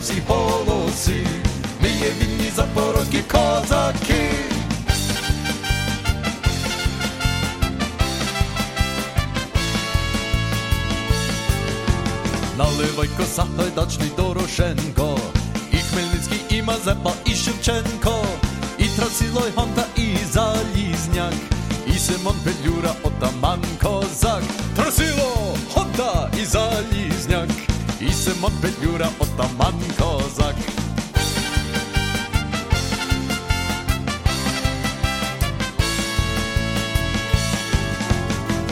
всі голоси. Ми є вільні запорозькі козаки. Наливай коса, гайдачний Дорошенко, і Хмельницький, і Мазепа, і Шевченко, і Трасило, і Гонта, і Залізняк, і Симон Петлюра, отаман козак, Трасило, Гонта і Залізняк, і Симон Петлюра, отаман козак.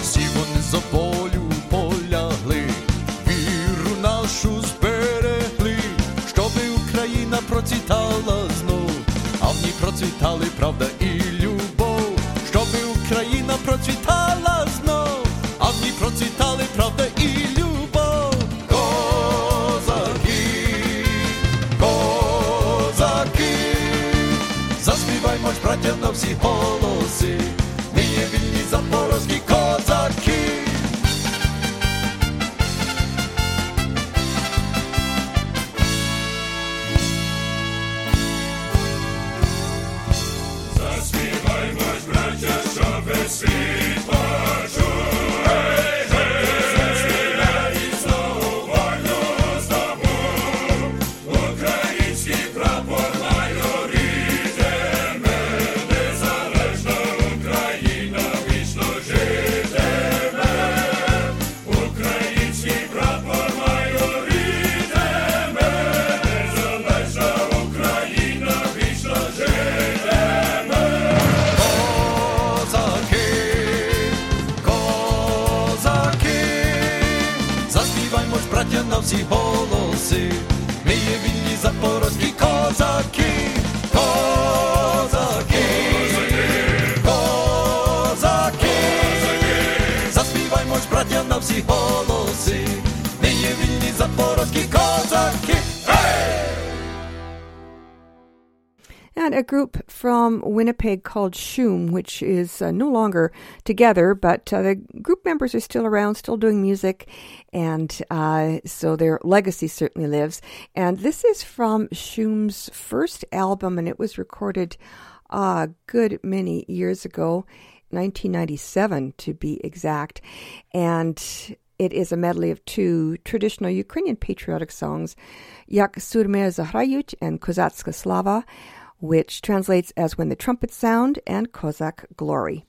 Всі вони за волю полягли, віру нашу зберегли, щоби Україна процвітала знов, а в ній процвітали правда і policy. браття, на всі голоси. Ми є вільні запорозькі козаки, козаки, козаки, заспіваймо ж, браття, на всі голоси. Ми є вільні запорозькі козаки. And a group from Winnipeg called Shoom, which is uh, no longer together, but uh, the group members are still around, still doing music, and uh, so their legacy certainly lives. And this is from Shoom's first album, and it was recorded a good many years ago, 1997 to be exact. And it is a medley of two traditional Ukrainian patriotic songs, Yak Surme Zahrayut and Kozatska Slava, which translates as When the Trumpets Sound and Kozak Glory.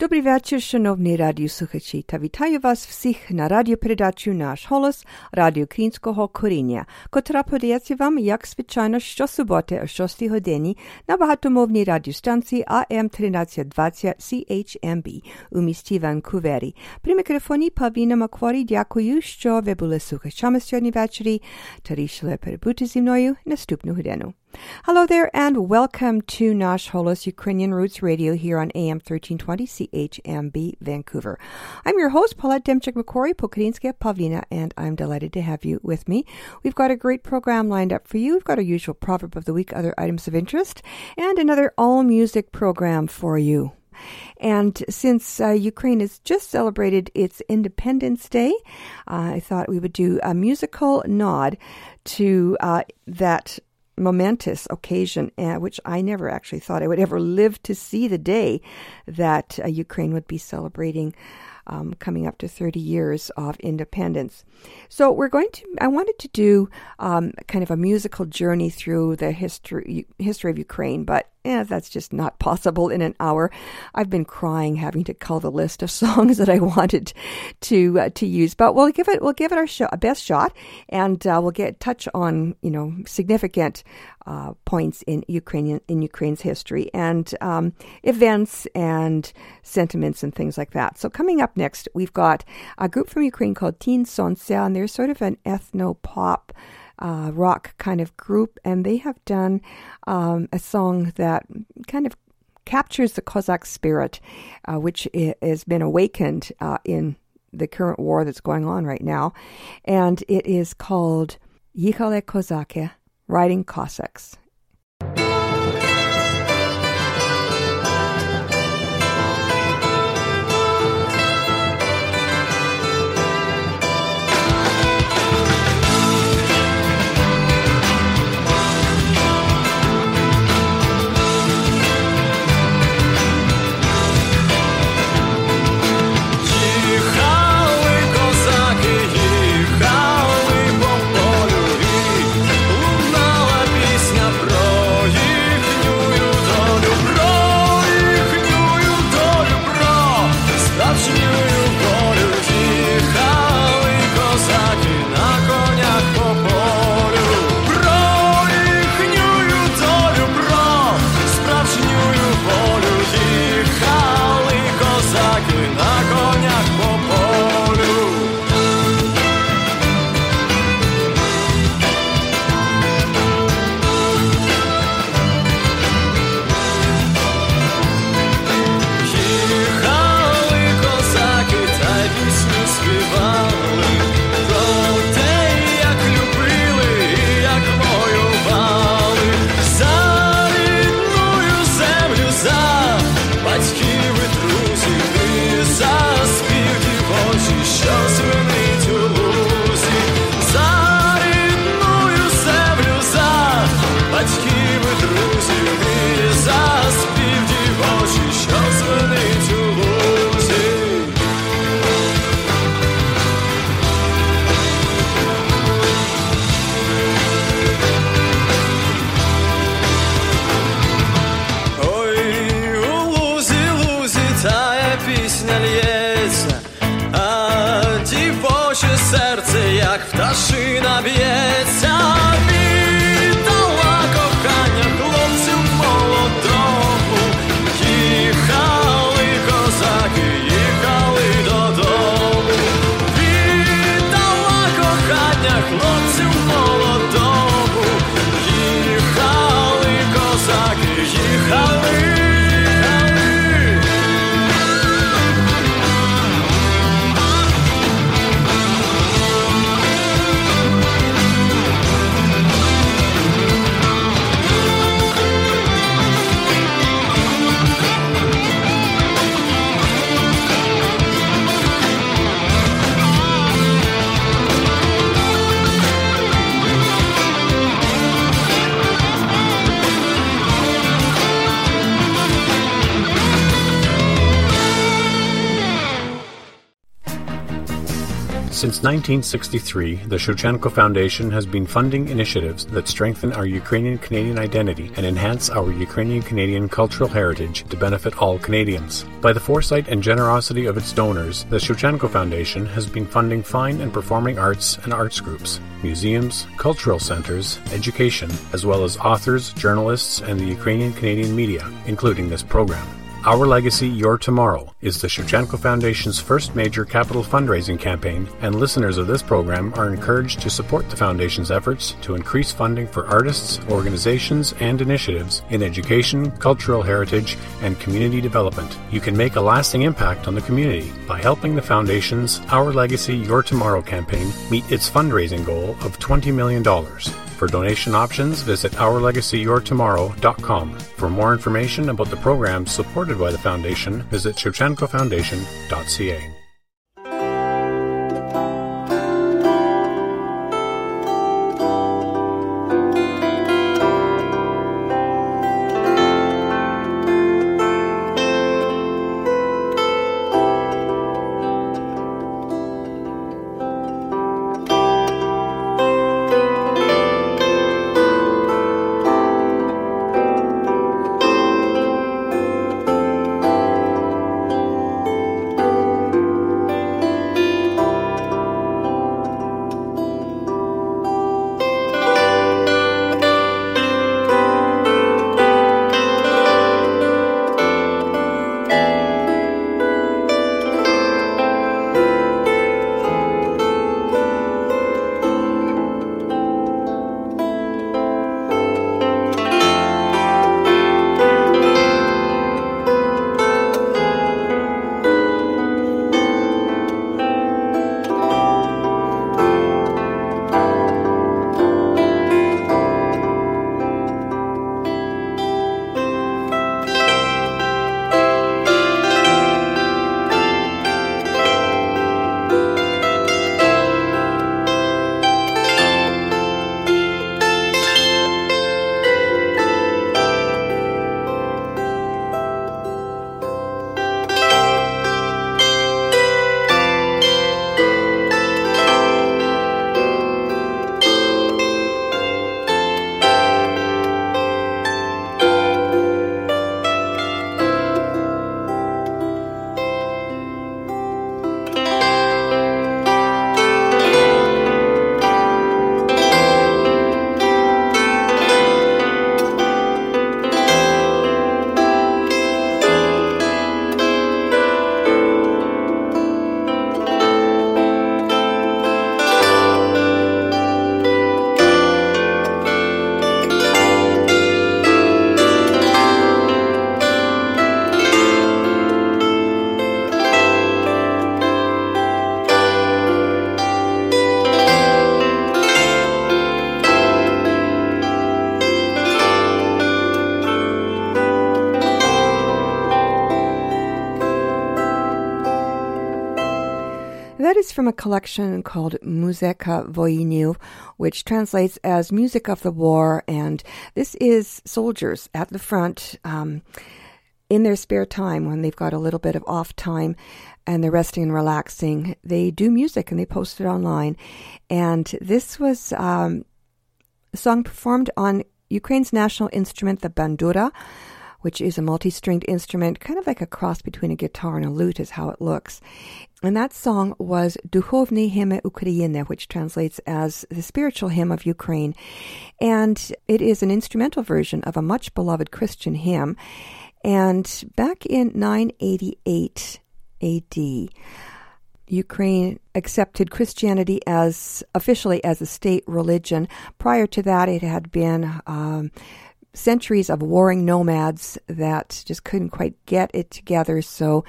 Dobry wieczór, szanowni radiosłuchacze. Witaję was wszystkich na radioperedaczu Nasz Holos, Radio Krinskiego Korynia, która podaje wam jak zwyczajno co sobotę o 6 godzinie na bahatomownej radiostancji AM 1320 CHMB u mісті Ванкувері. При мікрофоні Павліна Макварі дякую, що ви були слухачами сьогодні ввечері та рішили перебути зі мною наступну годину. Hello there, and welcome to Nash Holos Ukrainian Roots Radio here on AM 1320 CHMB Vancouver. I'm your host, Paulette Demchik MacQuarrie, Pokrinska Pavlina, and I'm delighted to have you with me. We've got a great program lined up for you. We've got our usual proverb of the week, other items of interest, and another all music program for you. And since uh, Ukraine has just celebrated its Independence Day, uh, I thought we would do a musical nod to uh, that momentous occasion, uh, which I never actually thought I would ever live to see the day that uh, Ukraine would be celebrating. Um, coming up to 30 years of independence. So, we're going to, I wanted to do um, kind of a musical journey through the history, history of Ukraine, but eh, that's just not possible in an hour. I've been crying having to cull the list of songs that I wanted to uh, to use, but we'll give it we'll give it our shot, best shot, and uh, we'll get touch on you know significant uh, points in Ukrainian in Ukraine's history and um, events and sentiments and things like that. So coming up next, we've got a group from Ukraine called Tin Sontsia, and they're sort of an ethno pop uh, rock kind of group, and they have done um, a song that kind of captures the Cossack spirit, uh, which i- has been awakened uh, in the current war that's going on right now. And it is called Yichale Kozake Riding Cossacks. Since 1963, the Shevchenko Foundation has been funding initiatives that strengthen our Ukrainian Canadian identity and enhance our Ukrainian Canadian cultural heritage to benefit all Canadians. By the foresight and generosity of its donors, the Shevchenko Foundation has been funding fine and performing arts and arts groups, museums, cultural centers, education, as well as authors, journalists, and the Ukrainian Canadian media, including this program. Our Legacy, Your Tomorrow is the Shevchenko Foundation's first major capital fundraising campaign, and listeners of this program are encouraged to support the Foundation's efforts to increase funding for artists, organizations, and initiatives in education, cultural heritage, and community development. You can make a lasting impact on the community by helping the Foundation's Our Legacy, Your Tomorrow campaign meet its fundraising goal of $20 million. For donation options, visit OurLegacyYourTomorrow.com. For more information about the programs supported by the Foundation, visit ShevchenkoFoundation.ca. a collection called Muzyka Wojny, which translates as Music of the War. And this is soldiers at the front um, in their spare time when they've got a little bit of off time and they're resting and relaxing. They do music and they post it online. And this was um, a song performed on Ukraine's national instrument, the bandura which is a multi stringed instrument, kind of like a cross between a guitar and a lute, is how it looks. And that song was Duchovny Hymn Ukrainy, which translates as the spiritual hymn of Ukraine. And it is an instrumental version of a much beloved Christian hymn. And back in 988 AD, Ukraine accepted Christianity as officially as a state religion. Prior to that, it had been um, centuries of warring nomads that just couldn't quite get it together. So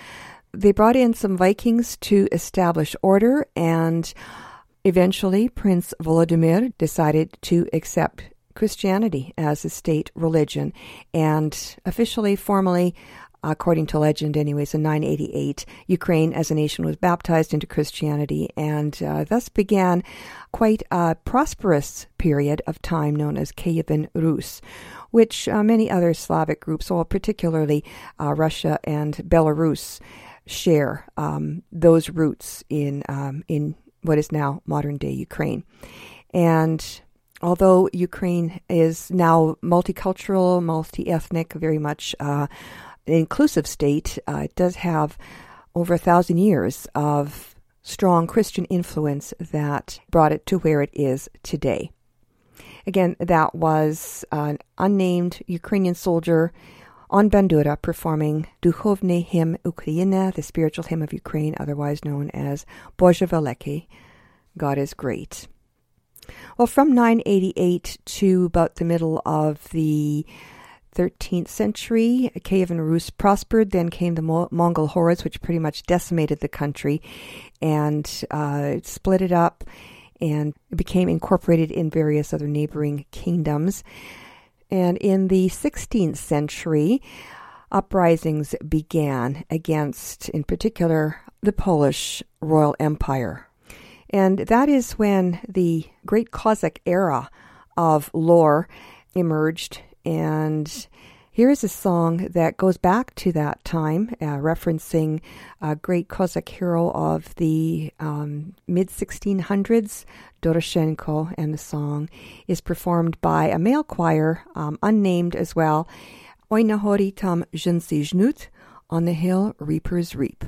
they brought in some Vikings to establish order, and eventually Prince Volodymyr decided to accept Christianity as a state religion and officially, formally, according to legend, anyways, in 988, Ukraine as a nation was baptized into Christianity and uh, thus began quite a prosperous period of time known as Kievan Rus, which uh, many other Slavic groups, well, particularly uh, Russia and Belarus, share um, those roots in um, in what is now modern day Ukraine. And although Ukraine is now multicultural, multi ethnic, very much uh, an inclusive state, uh, it does have over a thousand years of strong Christian influence that brought it to where it is today. Again, that was an unnamed Ukrainian soldier on Bandura performing Duchovny Hymn Ukraina, the spiritual hymn of Ukraine, otherwise known as Veliki, God is Great. Well, from 988 to about the middle of the 13th century, Kievan Rus prospered. Then came the Mo- Mongol hordes, which pretty much decimated the country and uh, split it up and became incorporated in various other neighboring kingdoms. And in the 16th century, uprisings began against, in particular, the Polish Royal Empire. And that is when the Great Cossack era of lore emerged and here is a song that goes back to that time, uh, referencing a great Cossack hero of the um, mid 1600s, Doroshenko, and the song is performed by a male choir, um, unnamed as well. Oj na hori tam żyncy żnut, on the hill reapers reap.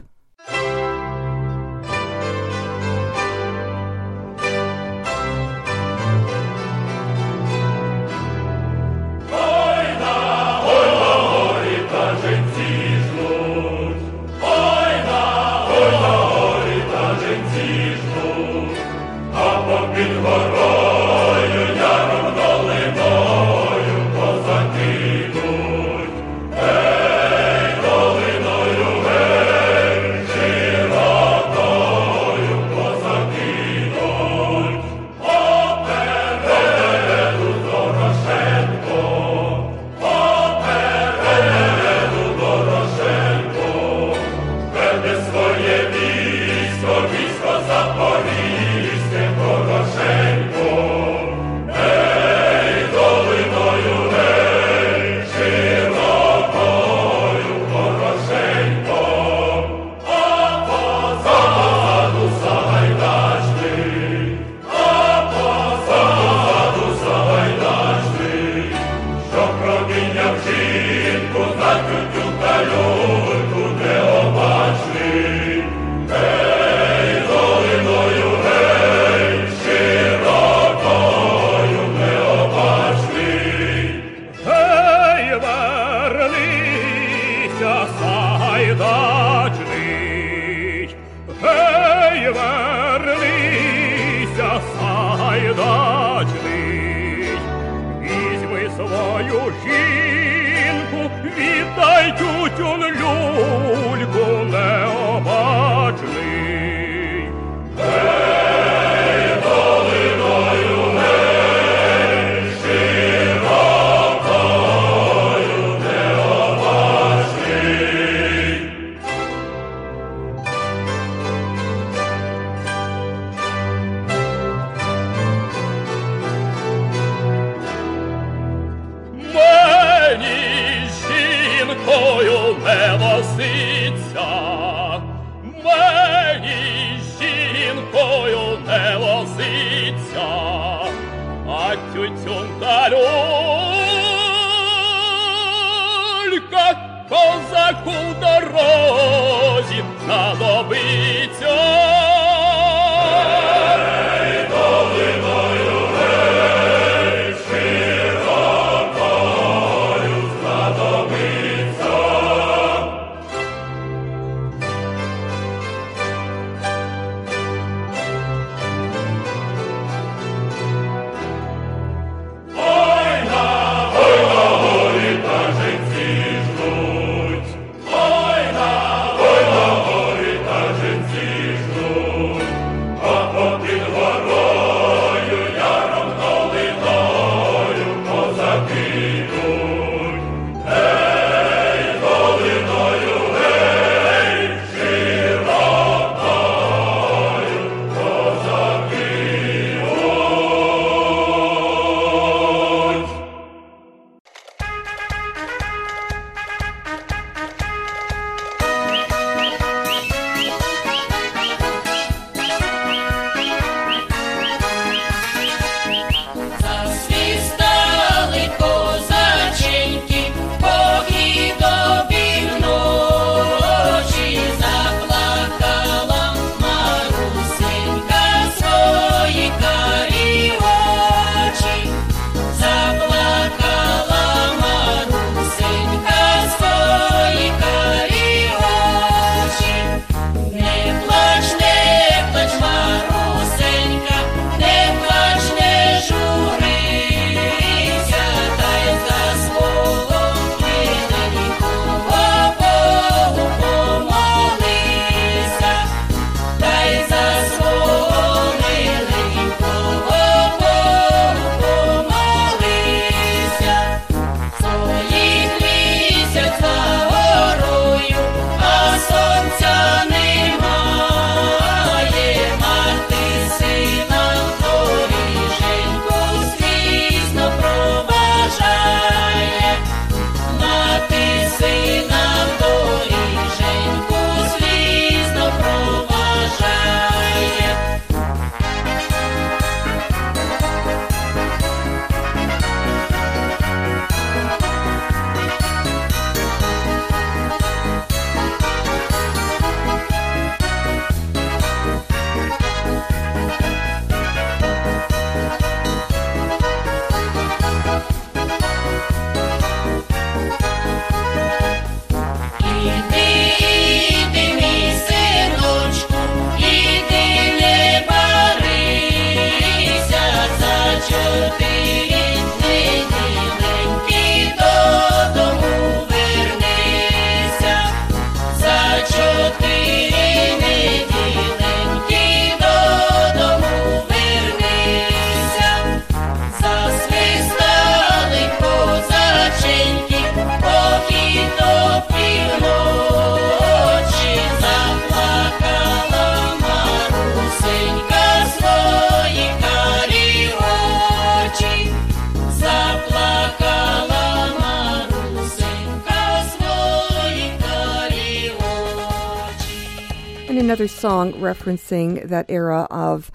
Referencing that era of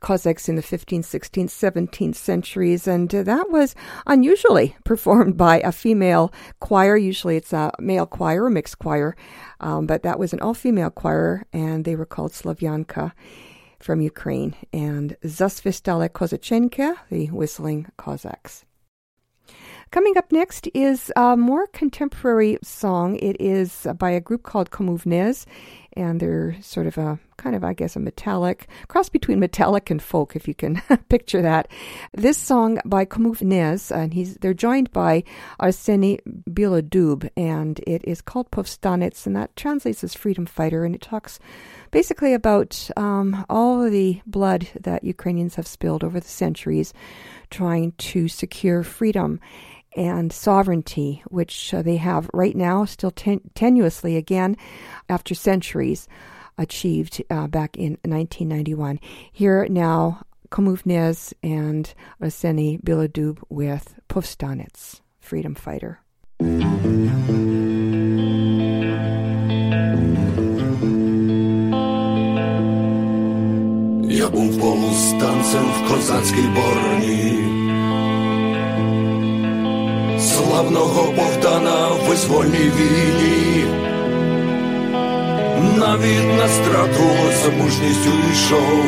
Cossacks in the 15th, 16th, 17th centuries, and uh, that was unusually performed by a female choir. Usually it's a male choir, a mixed choir, um, but that was an all female choir, and they were called Slavyanka from Ukraine, and Zasvistale Kozachenka, the whistling Cossacks. Coming up next is a more contemporary song. It is by a group called Komu Vnyz, and they're sort of a kind of, I guess, a metallic cross between metallic and folk, if you can picture that. This song by Komu Vnyz, and he's they're joined by Arseny Bilodub, and it is called Povstanets, and that translates as freedom fighter, and it talks basically about um, all the blood that Ukrainians have spilled over the centuries trying to secure freedom and sovereignty, which uh, they have right now, still ten- tenuously again after centuries achieved uh, back in 1991. Here now, Komu Vnyz and Arseny Bilodub with Povstanets, freedom fighter. Славного Богдана в визвольній війні, навіть на страту за мужністю йшов.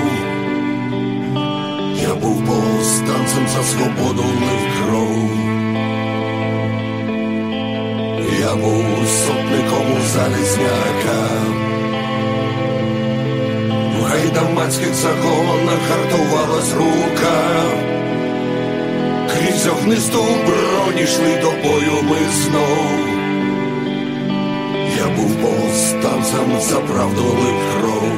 Я був повстанцем за свободу лив кров. Я був сотником у залізняка В гайдамацьких загонах гартувалась рука, крізь огнисту броні йшли до бою ми знов. Я був повстанцем за правду лив кров.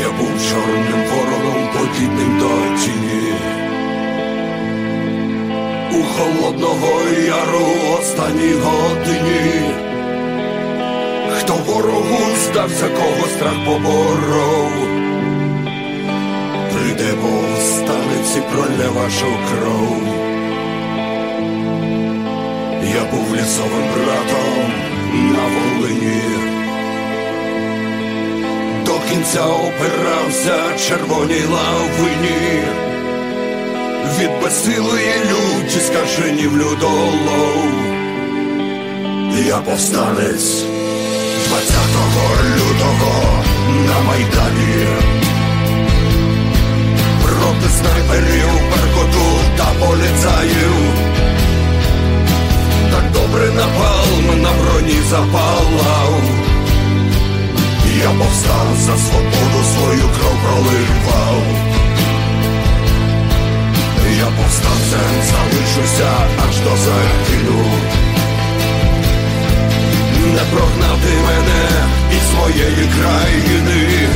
Я був чорним ворогом, подібним до тіні. У холодного яру останній годині хто ворогу здався, кого страх поборов, прийде повстанець і пролє вашу кров. Я був лісовим братом на Волині, до кінця опирався червоній лавині, від безсилої люті скаженів людолов. Я повстанець. 20 лютого на Майдані проти снайперів, перкоту та поліцаїв. Так добре напалм на броні запалав. Я повстав за свободу свою кров проливав. Я повстанцем залишуся аж до загину не прогнати мене із моєї країни,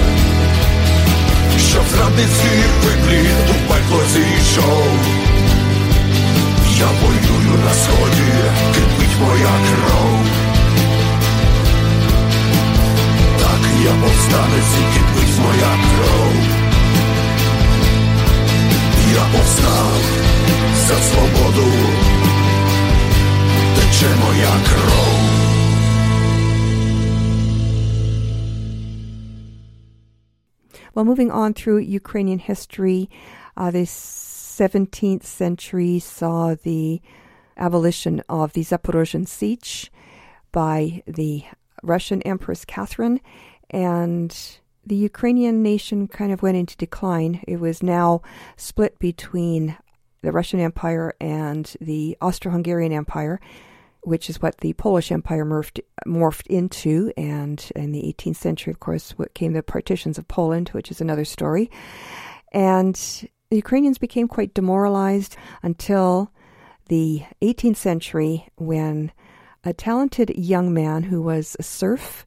щоб зрадницький виплід у пекло зійшов. Я воюю на сході, кипить моя кров. Так я повстанець і кипить моя кров. Я повстав за свободу, тече моя кров. Well, moving on through Ukrainian history, uh, the 17th century saw the abolition of the Zaporozhian Sich by the Russian Empress Catherine, and the Ukrainian nation kind of went into decline. It was now split between the Russian Empire and the Austro Hungarian Empire which is what the Polish Empire morphed, morphed into. And in the 18th century, of course, came the partitions of Poland, which is another story. And the Ukrainians became quite demoralized until the 18th century when a talented young man who was a serf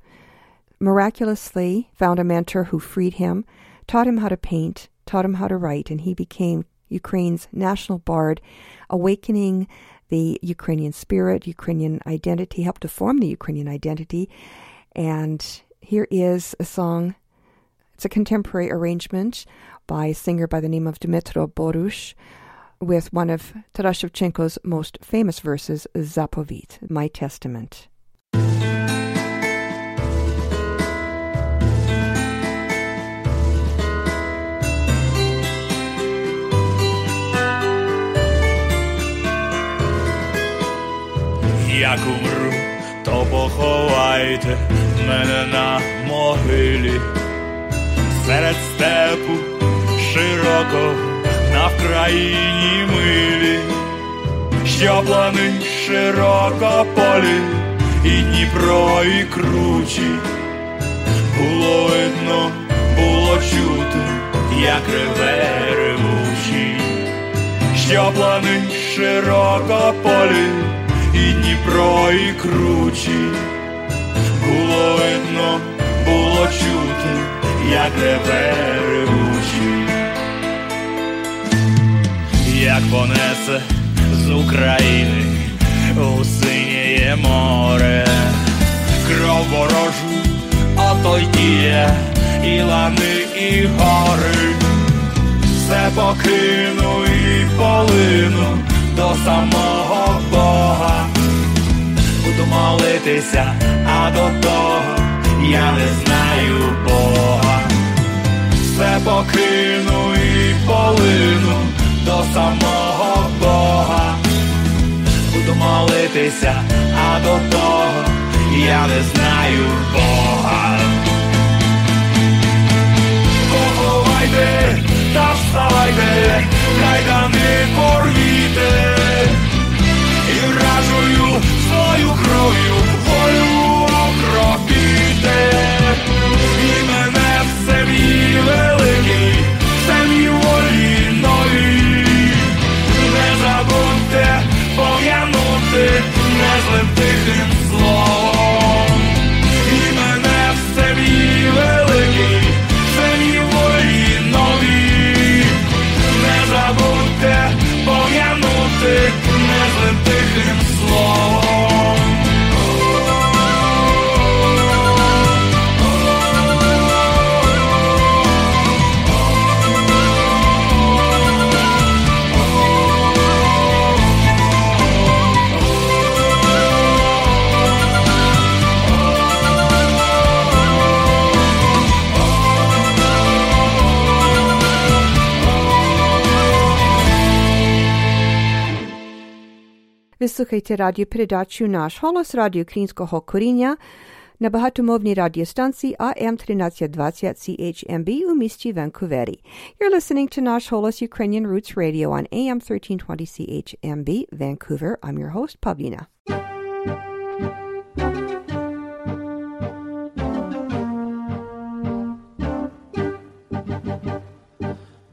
miraculously found a mentor who freed him, taught him how to paint, taught him how to write, and he became Ukraine's national bard, awakening the Ukrainian spirit, Ukrainian identity, helped to form the Ukrainian identity. And here is a song. It's a contemporary arrangement by a singer by the name of Dmitro Borush with one of Taras Shevchenko's most famous verses, Zapovit, My Testament. Як умру, то поховайте мене на могилі, серед степу широко на Вкраїні милі, що плани широко полі, і Дніпро, і кручі, було видно, було чути, як реве ревучі, що плани широко полі і Дніпро, і кручі, було видно, було чути, як реве ревучі, як понесе з України у синє море, кров ворожу, ото й діє, і лани, і гори, все покину і полину до самого Бога, молитися, а до того я не знаю Бога, все покину і полину до самого Бога. Буду молитися, а до того я не знаю Бога. Поховайте та вставайте, кайдани порвіте, і свою кров'ю волю окропіте, і мене в собі великий, Ви слухаєте радіопередачу «Наш голос» радіо Українського коріння на багатомовній радіостанції AM 1320 CHMB у місті Ванкувері. You're listening to «Наш голос» Ukrainian Roots Radio on AM 1320 CHMB, Vancouver. I'm your host, Pavlina.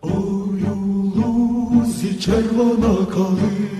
Ой, у лузі червона калина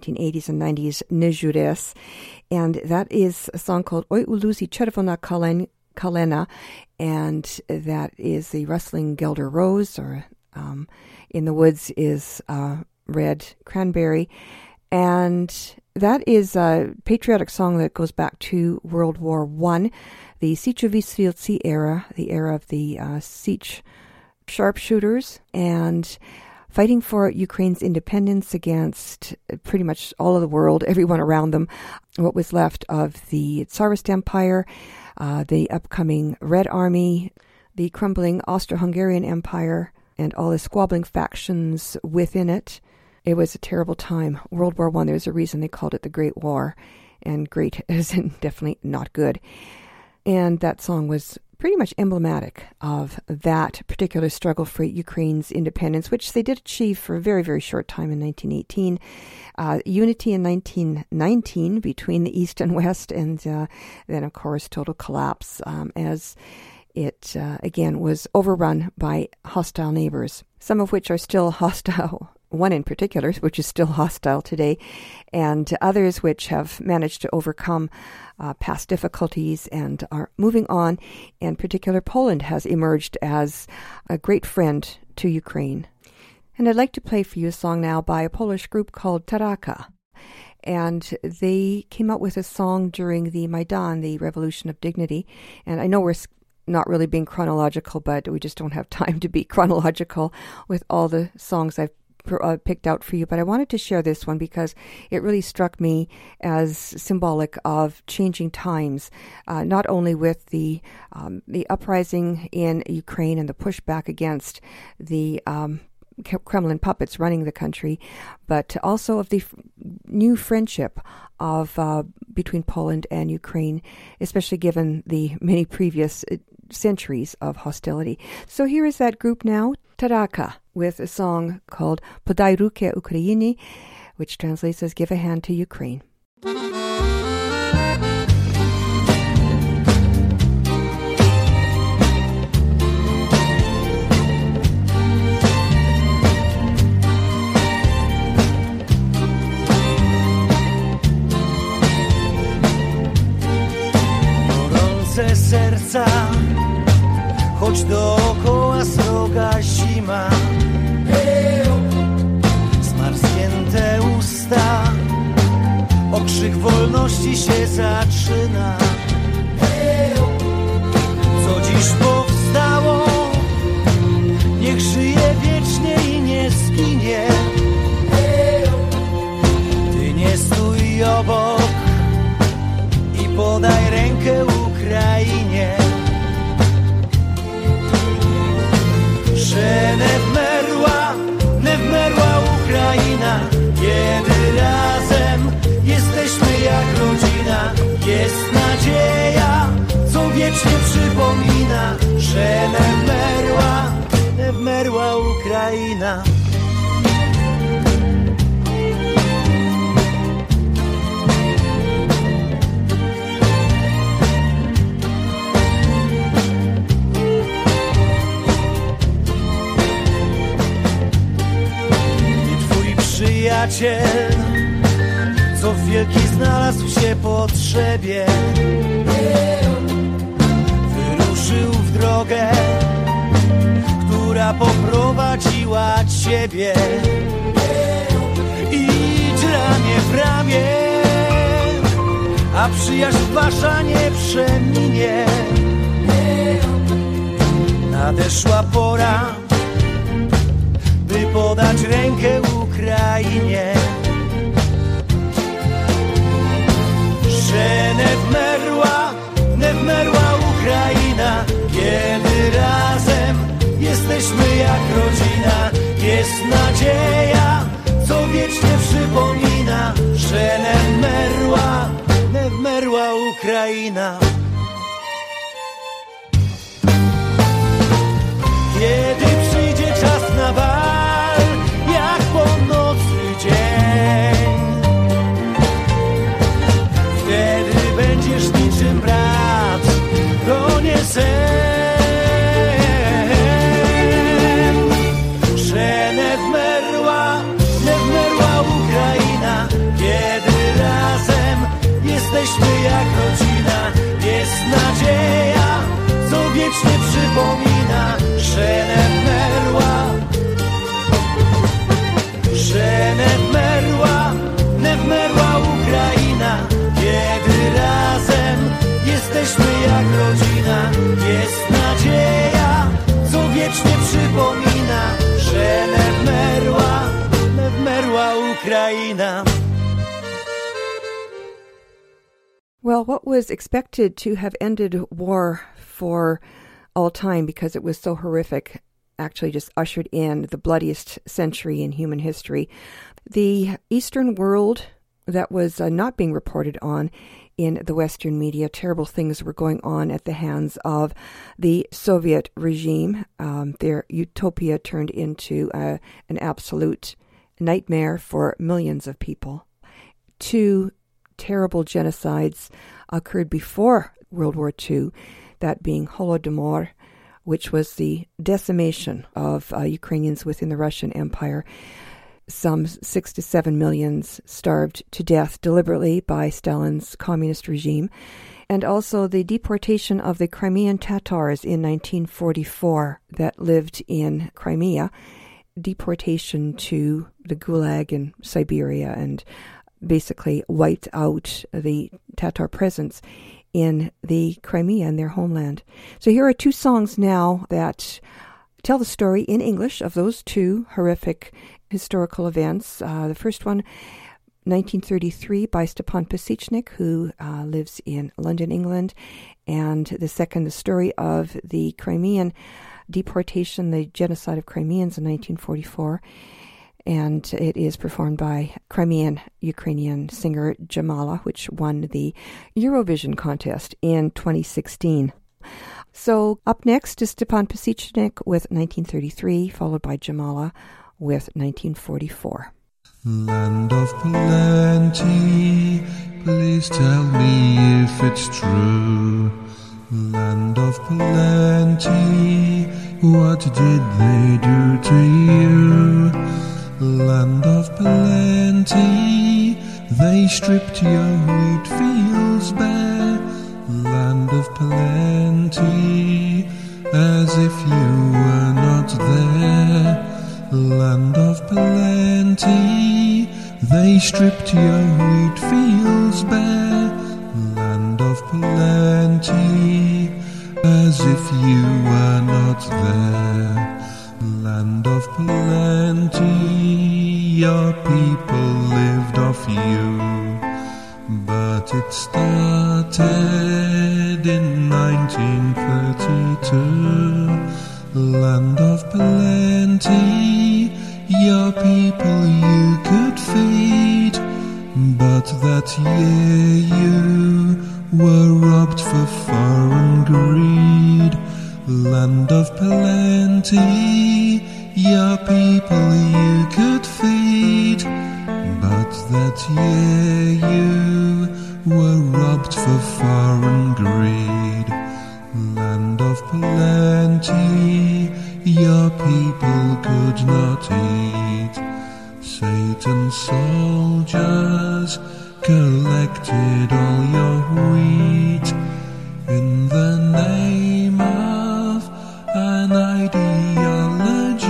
1980s and 90s, Nezhures. And that is a song called Oi Uluzi Kalen, Kalena. And that is the rustling Gelder Rose, or um, in the woods is uh, red cranberry. And that is a patriotic song that goes back to World War One, the Siechowice era, the era of the uh, Sich sharpshooters, and fighting for Ukraine's independence against pretty much all of the world, everyone around them, what was left of the Tsarist Empire, uh, the upcoming Red Army, the crumbling Austro Hungarian Empire, and all the squabbling factions within it. It was a terrible time. World War One. There's a reason they called it the Great War, and great is definitely not good. And that song was pretty much emblematic of that particular struggle for Ukraine's independence, which they did achieve for a very, very short time in 1918. Uh, unity in 1919 between the East and West, and uh, then, of course, total collapse um, as it uh, again was overrun by hostile neighbors, some of which are still hostile one in particular, which is still hostile today, and others which have managed to overcome uh, past difficulties and are moving on. In particular, Poland has emerged as a great friend to Ukraine. And I'd like to play for you a song now by a Polish group called Taraka. And they came out with a song during the Maidan, the Revolution of Dignity. And I know we're not really being chronological, but we just don't have time to be chronological with all the songs I've uh, picked out for you, but I wanted to share this one because it really struck me as symbolic of changing times, uh, not only with the um, the uprising in Ukraine and the pushback against the um, Kremlin puppets running the country, but also of the f- new friendship of uh, between Poland and Ukraine, especially given the many previous uh, centuries of hostility. So here is that group now, Taraka, with a song called Podaj rukę Ukraini, which translates as Give a Hand to Ukraine. Choć dookoła sroga zima. Zmarznięte usta, okrzyk wolności się zaczyna. Co dziś powstało, niech żyje wiecznie i nie zginie. Ty nie stój obok i podaj rękę Ukrainie. Nie wmerła, nie wmerła Ukraina, kiedy razem jesteśmy jak rodzina. Jest nadzieja, co wiecznie przypomina, że nie wmerła, nie wmerła Ukraina. Przyjaciel, co wielki znalazł się potrzebie. Wyruszył w drogę, która poprowadziła ciebie. Idź ramię w ramię, a przyjaźń wasza nie przeminie. Nadeszła pora, podać rękę Ukrainie. Że nie wmerła, nie wmerła Ukraina Kiedy razem jesteśmy jak rodzina. Jest nadzieja, was expected to have ended war for all time because it was so horrific, actually just ushered in the bloodiest century in human history. The Eastern world that was uh, not being reported on in the Western media. Terrible things were going on at the hands of the Soviet regime. Um, their utopia turned into uh, an absolute nightmare for millions of people. Two terrible genocides occurred before World War II, that being Holodomor, which was the decimation of uh, Ukrainians within the Russian Empire. Some six to seven millions starved to death deliberately by Stalin's communist regime, and also the deportation of the Crimean Tatars in 1944 that lived in Crimea, deportation to the Gulag in Siberia, and basically wiped out the Tatar presence in the Crimea in their homeland. So here are two songs now that tell the story in English of those two horrific historical events. Uh, the first one, 1933, by Stepan Pasechnik, who uh, lives in London, England. And the second, the story of the Crimean deportation, the genocide of Crimeans in 1944. And it is performed by Crimean Ukrainian singer Jamala, which won the Eurovision contest in 2016. So, up next is Stepan Pasechnik with 1933, followed by Jamala with 1944. Land of plenty, please tell me if it's true. Land of plenty, what did they do to you? Land of plenty, they stripped your wheat fields bare. Land of plenty, as if you were not there land of plenty. They stripped your wheat fields bare, land of plenty, as if you were not there. Land of plenty, your people lived off you, but it started in 1932 land of plenty, your people you could feed, but that year you were robbed for foreign greed. Land of plenty, your people you could feed, but that year you were robbed for foreign greed. Land of plenty, your people could not eat. Satan's soldiers collected all your wheat. In the name of an ideology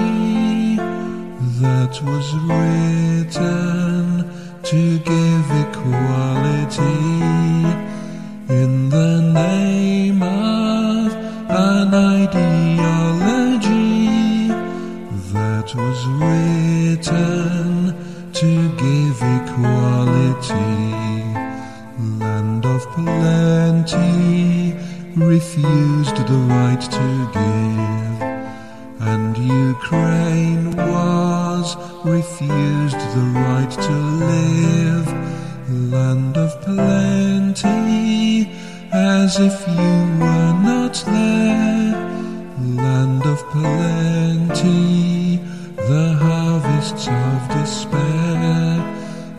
that was written to give equality in the name of an ideology that was written to give equality. Land of plenty refused the right to give, and Ukraine was refused the right to live. Land of plenty, as if you were not there. Land of plenty, the harvests of despair.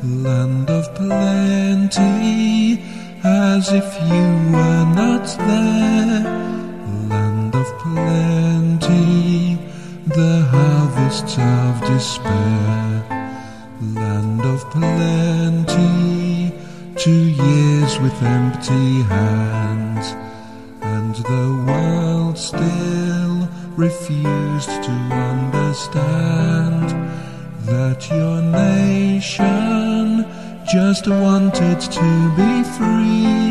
Land of plenty, as if you were not there. Land of plenty, the harvests of despair. Land of plenty, two years with empty hands, and the world still refused to understand that your nation just wanted to be free.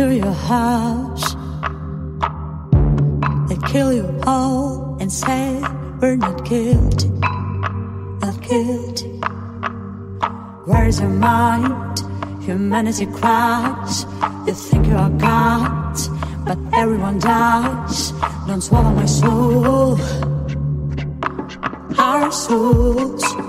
to your house. They kill you all and say, We're not guilty, not guilty. Where's your mind? Humanity cries. You think you are God, but everyone dies. Don't swallow my soul, our souls.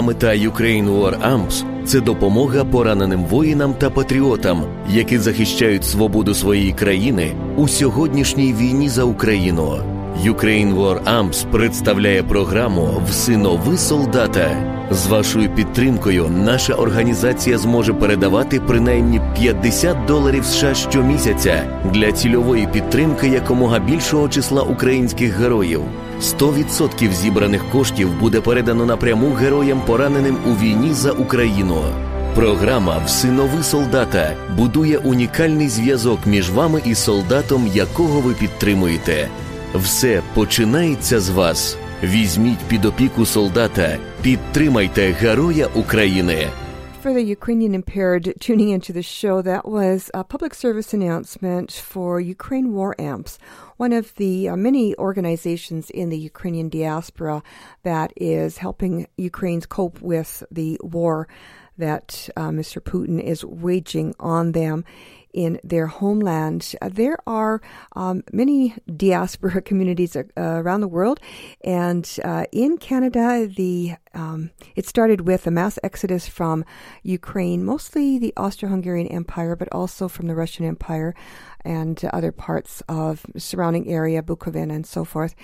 Мета Ukraine War Amps – це допомога пораненим воїнам та патріотам, які захищають свободу своєї країни у сьогоднішній війні за Україну. Ukraine War Amps представляє програму Всинови солдата. З вашою підтримкою наша організація зможе передавати принаймні 50 доларів США щомісяця для цільової підтримки якомога більшого числа українських героїв. 100% зібраних коштів буде передано напряму героям, пораненим у війні за Україну. Програма Всинови солдата будує унікальний зв'язок між вами і солдатом, якого ви підтримуєте. Все починається з вас. Візьміть під опіку солдата, підтримайте героя України. For the Ukrainian impaired tuning into the show, that was a public service announcement for Ukraine War Amps, one of the uh, many organizations in the Ukrainian diaspora that is helping Ukrainians cope with the war that uh, Mr. Putin is waging on them in their homeland. Uh, there are um, many diaspora communities uh, around the world, and uh, in Canada, the um, it started with a mass exodus from Ukraine, mostly the Austro-Hungarian Empire, but also from the Russian Empire and other parts of surrounding area, Bukovina, and so forth.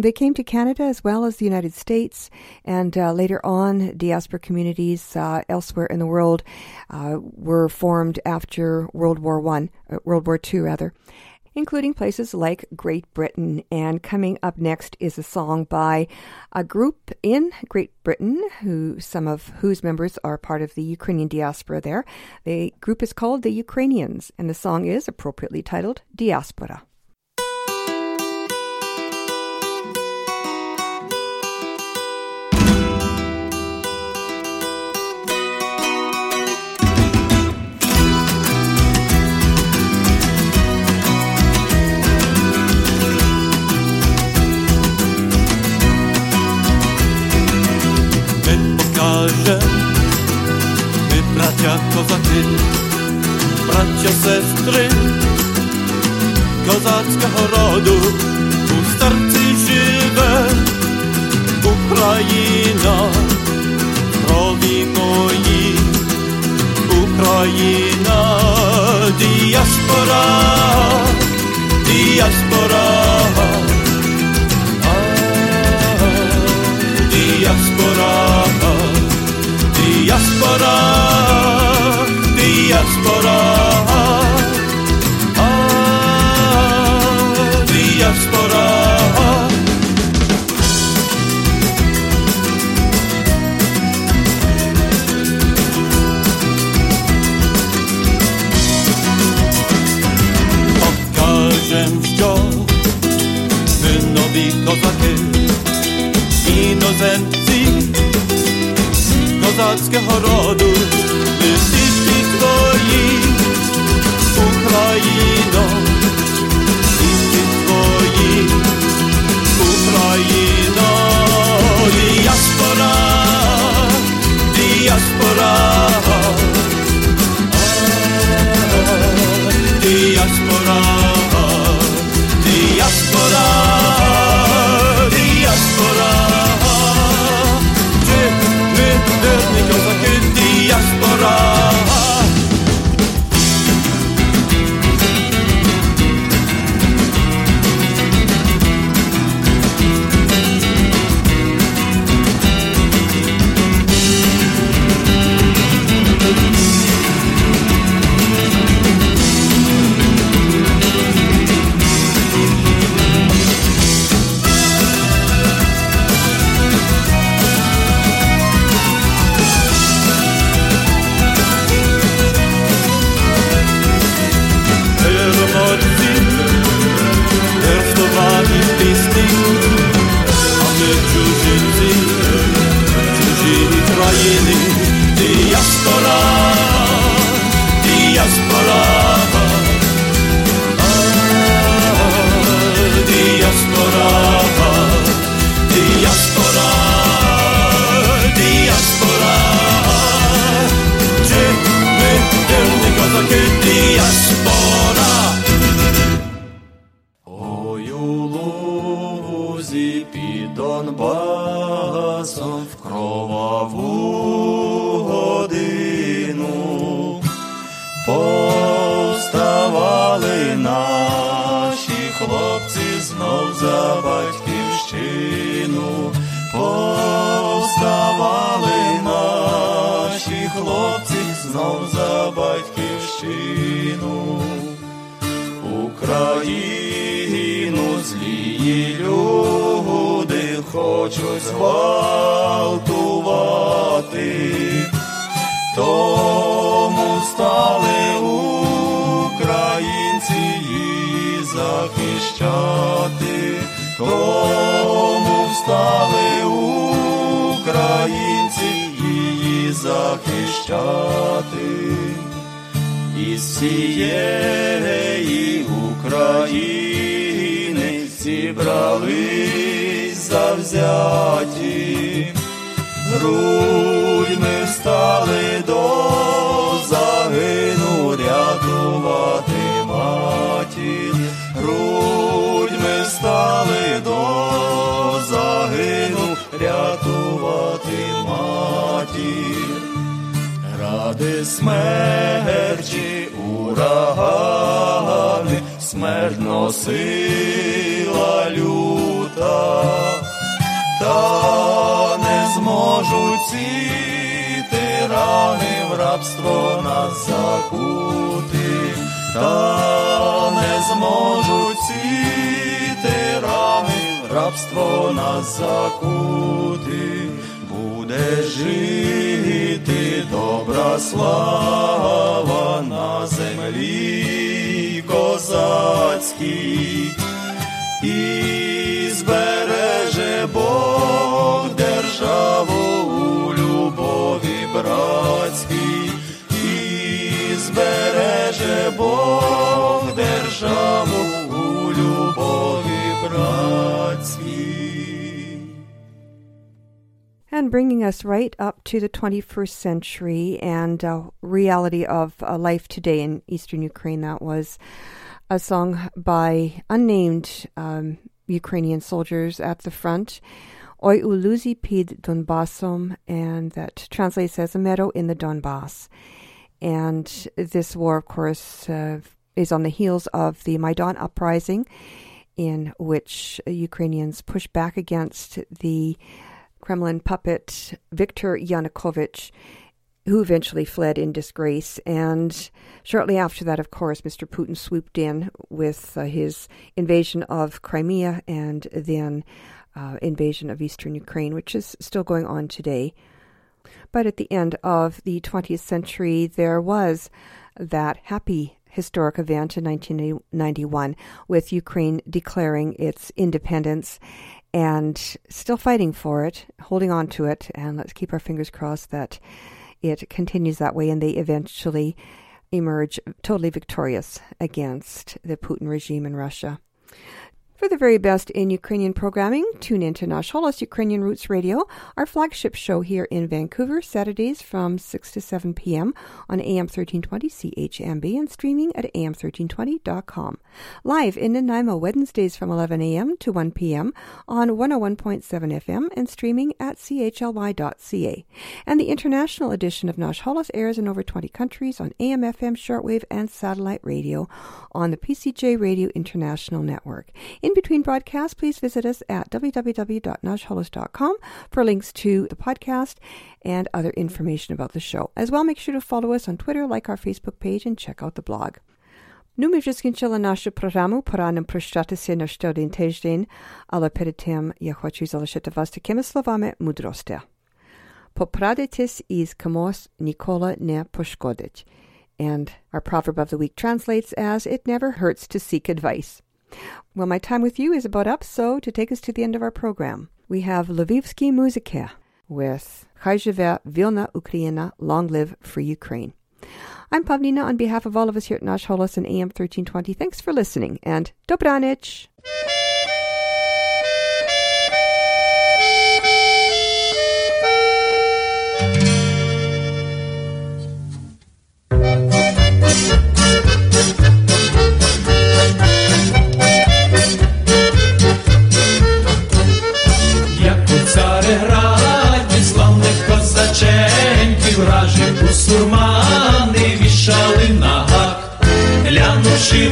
They came to Canada as well as the United States, and uh, later on, diaspora communities uh, elsewhere in the world uh, were formed after World War One, uh, World War Two, rather. including places like Great Britain. And coming up next is a song by a group in Great Britain, who some of whose members are part of the Ukrainian diaspora there. The group is called the Ukrainians, and the song is appropriately titled Diaspora. και χρόνου Εσύ στη σχολή Ουκραϊνό Εσύ στη Ουκραϊνό Διασπορά Διασπορά ε, Διασπορά, διασπορά. Kızak diaspora. Із всієї України зібрались завзяті, грудьми стали до загину рятувати матір, грудьми стали до загину рятувати матір ради смерті урагани, смерть носила люта, та не зможуть ці тирани в рабство нас закути, та не зможуть рами в рабство нас закути, буде жити добра слава на землі козацькій. І збереже Бог державу у любові братській, і збереже Бог державу And bringing us right up to the 21st century and uh, reality of uh, life today in eastern Ukraine, that was a song by unnamed um, Ukrainian soldiers at the front, Oi Uluzi Pid Donbassom, and that translates as a meadow in the Donbass. And this war, of course, uh, is on the heels of the Maidan uprising, in which Ukrainians pushed back against the Kremlin puppet Viktor Yanukovych who eventually fled in disgrace. And shortly after that, of course, Mr. Putin swooped in with uh, his invasion of Crimea and then uh, invasion of eastern Ukraine, which is still going on today. But at the end of the 20th century, there was that happy historic event in 1991 with Ukraine declaring its independence and still fighting for it, holding on to it, and let's keep our fingers crossed that it continues that way and they eventually emerge totally victorious against the Putin regime in Russia. For the very best in Ukrainian programming, tune in to Nash Holos Ukrainian Roots Radio, our flagship show here in Vancouver, Saturdays from 6 to 7 p.m. on AM 1320 CHMB and streaming at am1320.com. Live in Nanaimo, Wednesdays from 11 a.m. to 1 p.m. on 101.7 FM and streaming at chly.ca. And the international edition of Nash Holos airs in over 20 countries on AM, FM, shortwave, and satellite radio on the PCJ Radio International Network. between broadcasts, please visit us at www.nashholos.com for links to the podcast and other information about the show. As well, make sure to follow us on Twitter, like our Facebook page, and check out the blog. Ну, ми вже скінчили нашу програму, пора нам прощатися на ще один тиждень, але перед тим я хочу залишити вас такими словами мудрості. Попрадитись із кимось ніколи не пошкодить. And our proverb of the week translates as, it never hurts to seek advice. Well, my time with you is about up, so to take us to the end of our program, we have Lvivsky Muzike with Chajivea Vilna Ukraina, Long Live Free Ukraine. I'm Pavlina on behalf of all of us here at Nash Holos and AM 1320. Thanks for listening and dobranich!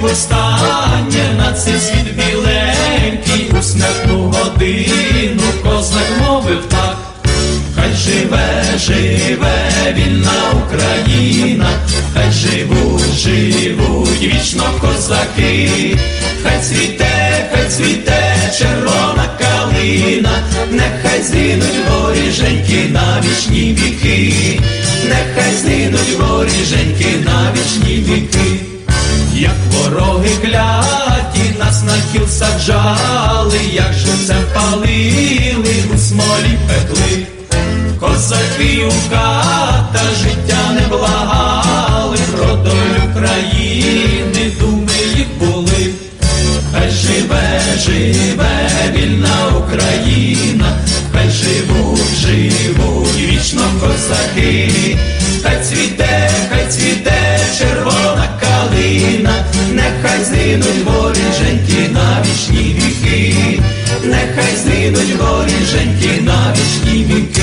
Востаннє на цей світ біленький, у смертну годину козак мовив так. Хай живе, живе вільна Україна, хай живуть, живуть вічно козаки, хай цвіте, хай цвіте червона калина, нехай згинуть воріженьки на вічні віки, нехай згинуть воріженьки на вічні віки. Як вороги кляті нас на кіл саджали, як живцем палили, у смолі пекли, козаки у ката життя не благали, про долю країни думи їх були, хай живе, живе вільна Україна, хай живуть, живуть вічно козаки, хай цвіте, калина, нехай згинуть воріженьки на вічні віки, нехай згинуть воріженьки на вічні віки.